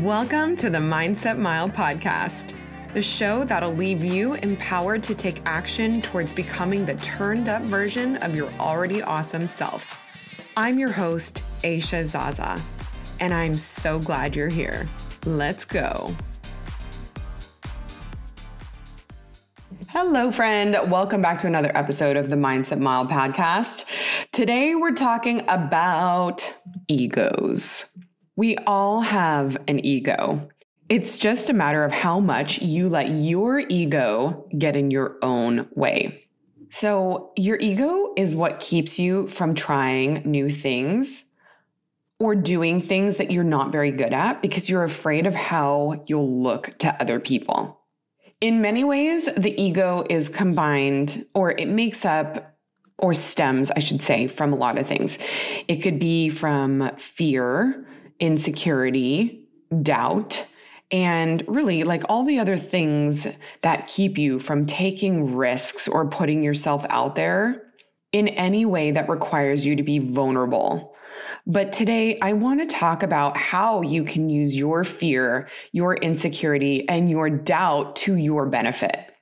Welcome to the Mindset Mile podcast, the show that'll leave you empowered to take action towards becoming the turned up version of your already awesome self. I'm your host, Aisha Zaza, and I'm so glad you're here. Let's go. Hello, friend. Welcome back to another episode of the Mindset Mile podcast. Today, we're talking about egos. We all have an ego. It's just a matter of how much you let your ego get in your own way. So, your ego is what keeps you from trying new things or doing things that you're not very good at because you're afraid of how you'll look to other people. In many ways, the ego is combined or it makes up or stems, I should say, from a lot of things. It could be from fear, insecurity, doubt, and really like all the other things that keep you from taking risks or putting yourself out there in any way that requires you to be vulnerable. But today, I want to talk about how you can use your fear, your insecurity, and your doubt to your benefit.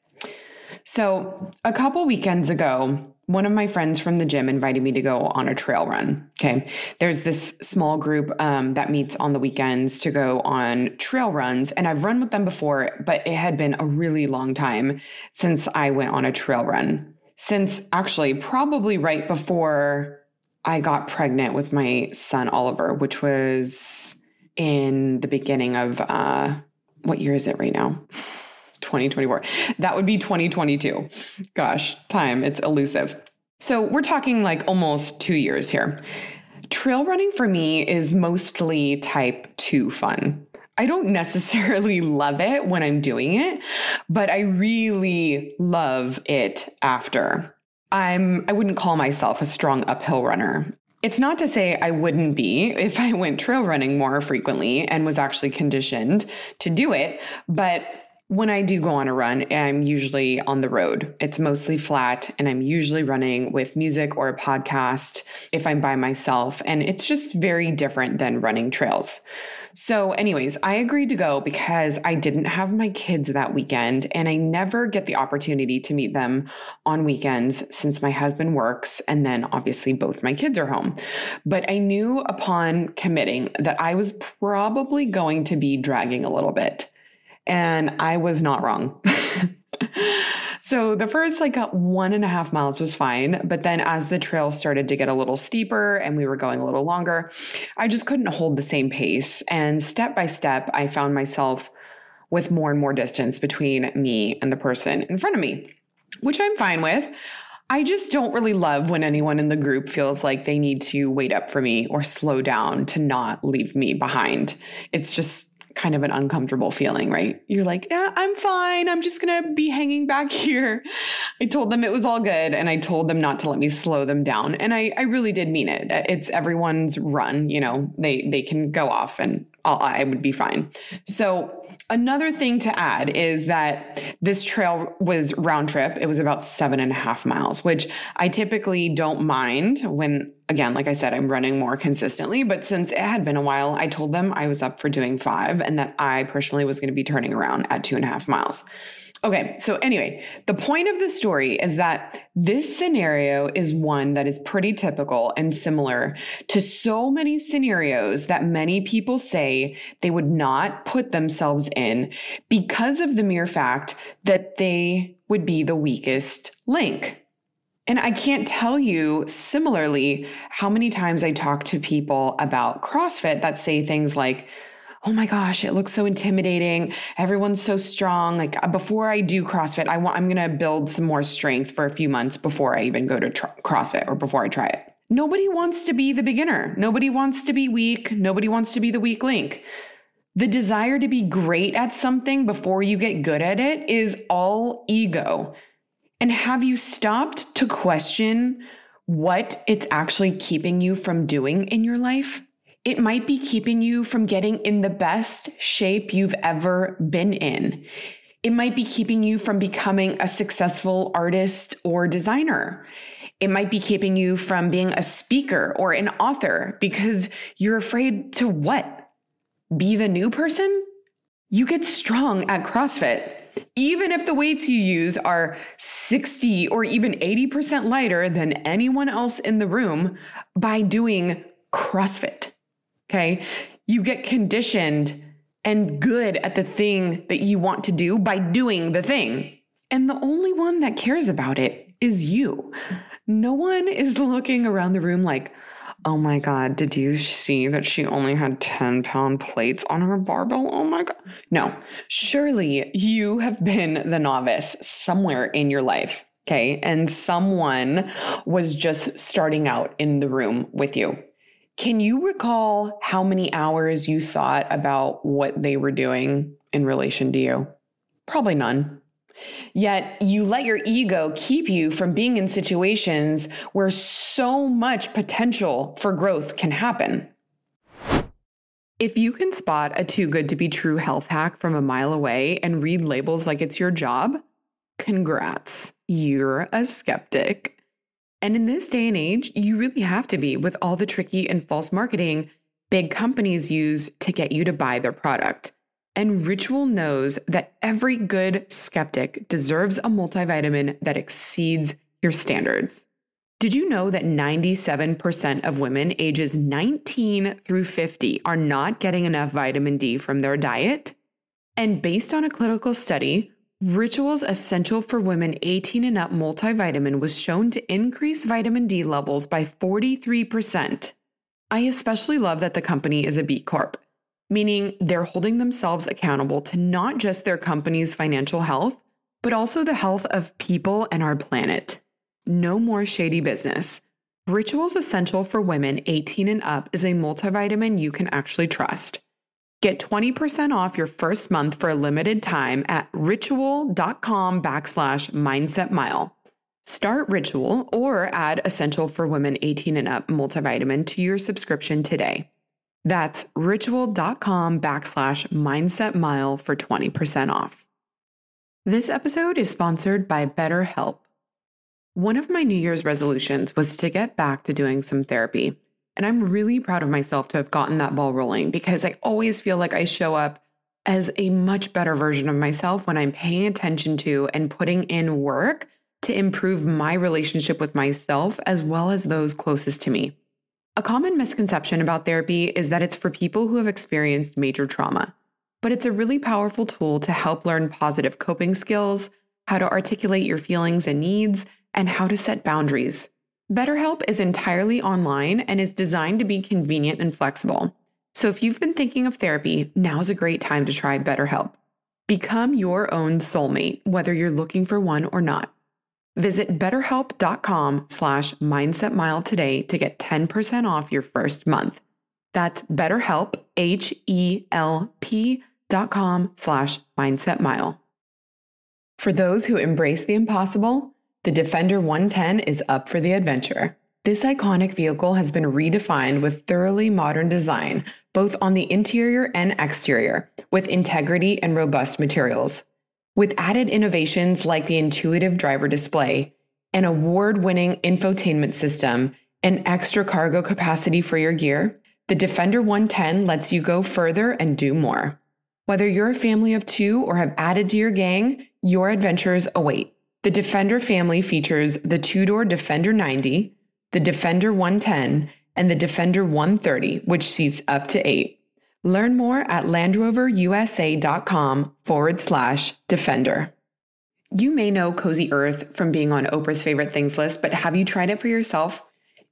So, a couple weekends ago, one of my friends from the gym invited me to go on a trail run. Okay. There's this small group um, that meets on the weekends to go on trail runs. And I've run with them before, but it had been a really long time since I went on a trail run. Since actually, probably right before I got pregnant with my son Oliver, which was in the beginning of uh, what year is it right now? 2024. That would be 2022. Gosh, time, it's elusive. So we're talking like almost two years here. Trail running for me is mostly type two fun. I don't necessarily love it when I'm doing it, but I really love it after. I'm I wouldn't call myself a strong uphill runner. It's not to say I wouldn't be if I went trail running more frequently and was actually conditioned to do it, but when I do go on a run, I'm usually on the road. It's mostly flat, and I'm usually running with music or a podcast if I'm by myself. And it's just very different than running trails. So, anyways, I agreed to go because I didn't have my kids that weekend, and I never get the opportunity to meet them on weekends since my husband works, and then obviously both my kids are home. But I knew upon committing that I was probably going to be dragging a little bit. And I was not wrong. so the first like uh, one and a half miles was fine. But then as the trail started to get a little steeper and we were going a little longer, I just couldn't hold the same pace. And step by step, I found myself with more and more distance between me and the person in front of me, which I'm fine with. I just don't really love when anyone in the group feels like they need to wait up for me or slow down to not leave me behind. It's just kind of an uncomfortable feeling, right? You're like, yeah, I'm fine. I'm just going to be hanging back here. I told them it was all good and I told them not to let me slow them down. And I, I really did mean it. It's everyone's run, you know, they, they can go off and I'll, I would be fine. So another thing to add is that this trail was round trip. It was about seven and a half miles, which I typically don't mind when, again, like I said, I'm running more consistently. But since it had been a while, I told them I was up for doing five and that I personally was going to be turning around at two and a half miles. Okay, so anyway, the point of the story is that this scenario is one that is pretty typical and similar to so many scenarios that many people say they would not put themselves in because of the mere fact that they would be the weakest link. And I can't tell you similarly how many times I talk to people about CrossFit that say things like, oh my gosh, it looks so intimidating. Everyone's so strong. Like uh, before I do CrossFit, I want I'm going to build some more strength for a few months before I even go to tr- CrossFit or before I try it. Nobody wants to be the beginner. Nobody wants to be weak. Nobody wants to be the weak link. The desire to be great at something before you get good at it is all ego. And have you stopped to question what it's actually keeping you from doing in your life? It might be keeping you from getting in the best shape you've ever been in. It might be keeping you from becoming a successful artist or designer. It might be keeping you from being a speaker or an author because you're afraid to what? Be the new person? You get strong at CrossFit. Even if the weights you use are 60 or even 80% lighter than anyone else in the room by doing CrossFit. Okay. You get conditioned and good at the thing that you want to do by doing the thing. And the only one that cares about it is you. No one is looking around the room like, oh my God, did you see that she only had 10 pound plates on her barbell? Oh my God. No, surely you have been the novice somewhere in your life. Okay. And someone was just starting out in the room with you. Can you recall how many hours you thought about what they were doing in relation to you? Probably none. Yet you let your ego keep you from being in situations where so much potential for growth can happen. If you can spot a too good to be true health hack from a mile away and read labels like it's your job, congrats, you're a skeptic. And in this day and age, you really have to be with all the tricky and false marketing big companies use to get you to buy their product. And Ritual knows that every good skeptic deserves a multivitamin that exceeds your standards. Did you know that 97% of women ages 19 through 50 are not getting enough vitamin D from their diet? And based on a clinical study, Ritual's Essential for Women 18 and Up multivitamin was shown to increase vitamin D levels by 43%. I especially love that the company is a B Corp, meaning they're holding themselves accountable to not just their company's financial health, but also the health of people and our planet. No more shady business. Ritual's Essential for Women 18 and Up is a multivitamin you can actually trust. Get 20% off your first month for a limited time at ritual.com backslash mindset mile. Start Ritual or add Essential for Women 18 and Up multivitamin to your subscription today. That's ritual.com backslash mindset mile for 20% off. This episode is sponsored by BetterHelp. One of my New Year's resolutions was to get back to doing some therapy. And I'm really proud of myself to have gotten that ball rolling because I always feel like I show up as a much better version of myself when I'm paying attention to and putting in work to improve my relationship with myself as well as those closest to me. A common misconception about therapy is that it's for people who have experienced major trauma, but it's a really powerful tool to help learn positive coping skills, how to articulate your feelings and needs, and how to set boundaries. BetterHelp is entirely online and is designed to be convenient and flexible. So if you've been thinking of therapy, now's a great time to try BetterHelp. Become your own soulmate, whether you're looking for one or not. Visit betterhelp.com slash mindsetmile today to get 10% off your first month. That's betterhelp, H-E-L-P dot com slash mindsetmile. For those who embrace the impossible, the Defender 110 is up for the adventure. This iconic vehicle has been redefined with thoroughly modern design, both on the interior and exterior, with integrity and robust materials. With added innovations like the intuitive driver display, an award winning infotainment system, and extra cargo capacity for your gear, the Defender 110 lets you go further and do more. Whether you're a family of two or have added to your gang, your adventures await. The Defender family features the two door Defender 90 the Defender 110, and the Defender 130, which seats up to eight. Learn more at LandRoverUSA.com forward slash Defender. You may know Cozy Earth from being on Oprah's favorite things list, but have you tried it for yourself?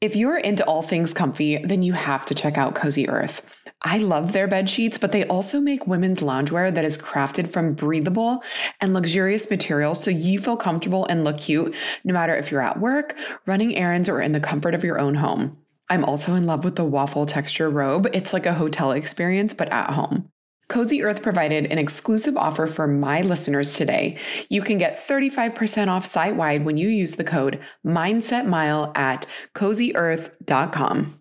If you're into all things comfy, then you have to check out Cozy Earth. I love their bed sheets, but they also make women's loungewear that is crafted from breathable and luxurious materials so you feel comfortable and look cute no matter if you're at work, running errands, or in the comfort of your own home. I'm also in love with the waffle texture robe. It's like a hotel experience, but at home. Cozy Earth provided an exclusive offer for my listeners today. You can get 35% off site wide when you use the code MindsetMile at cozyearth.com.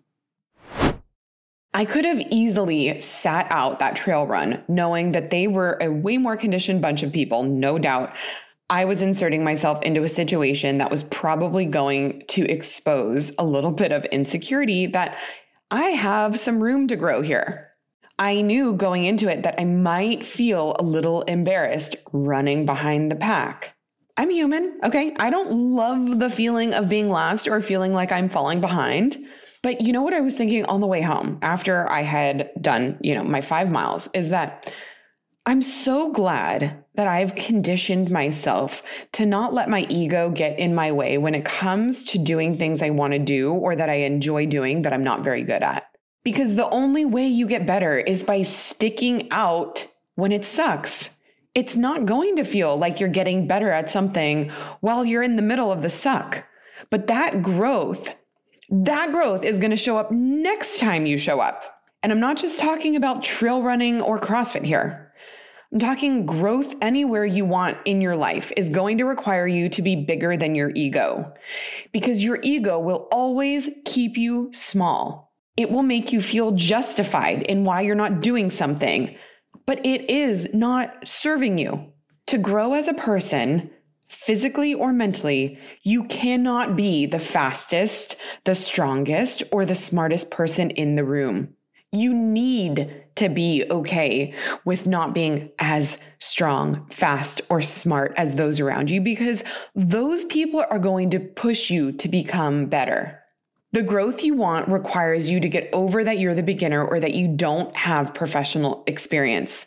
I could have easily sat out that trail run knowing that they were a way more conditioned bunch of people, no doubt. I was inserting myself into a situation that was probably going to expose a little bit of insecurity that I have some room to grow here. I knew going into it that I might feel a little embarrassed running behind the pack. I'm human, okay? I don't love the feeling of being last or feeling like I'm falling behind. But you know what I was thinking on the way home after I had done, you know, my 5 miles is that I'm so glad that I've conditioned myself to not let my ego get in my way when it comes to doing things I want to do or that I enjoy doing that I'm not very good at. Because the only way you get better is by sticking out when it sucks. It's not going to feel like you're getting better at something while you're in the middle of the suck. But that growth that growth is going to show up next time you show up. And I'm not just talking about trail running or CrossFit here. I'm talking growth anywhere you want in your life is going to require you to be bigger than your ego because your ego will always keep you small. It will make you feel justified in why you're not doing something, but it is not serving you. To grow as a person, physically or mentally, you cannot be the fastest, the strongest, or the smartest person in the room. You need to be okay with not being as strong, fast, or smart as those around you because those people are going to push you to become better. The growth you want requires you to get over that you're the beginner or that you don't have professional experience.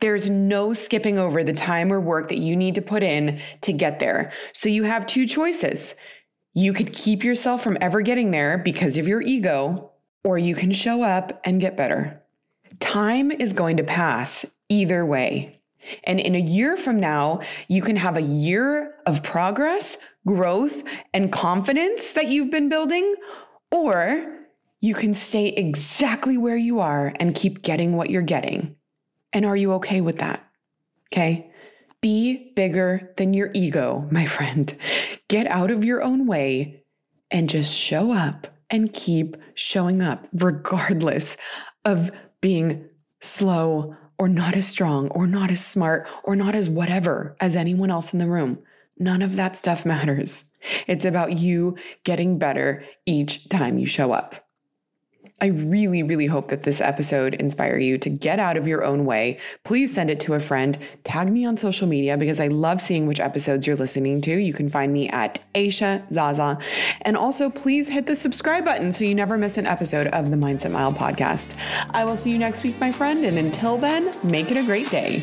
There's no skipping over the time or work that you need to put in to get there. So you have two choices. You could keep yourself from ever getting there because of your ego, or you can show up and get better. Time is going to pass either way. And in a year from now, you can have a year of progress, growth, and confidence that you've been building, or you can stay exactly where you are and keep getting what you're getting. And are you okay with that? Okay. Be bigger than your ego, my friend. Get out of your own way and just show up and keep showing up, regardless of being slow or not as strong or not as smart or not as whatever as anyone else in the room. None of that stuff matters. It's about you getting better each time you show up. I really, really hope that this episode inspire you to get out of your own way. Please send it to a friend. Tag me on social media because I love seeing which episodes you're listening to. You can find me at Aisha Zaza. And also, please hit the subscribe button so you never miss an episode of the Mindset Mile podcast. I will see you next week, my friend. And until then, make it a great day.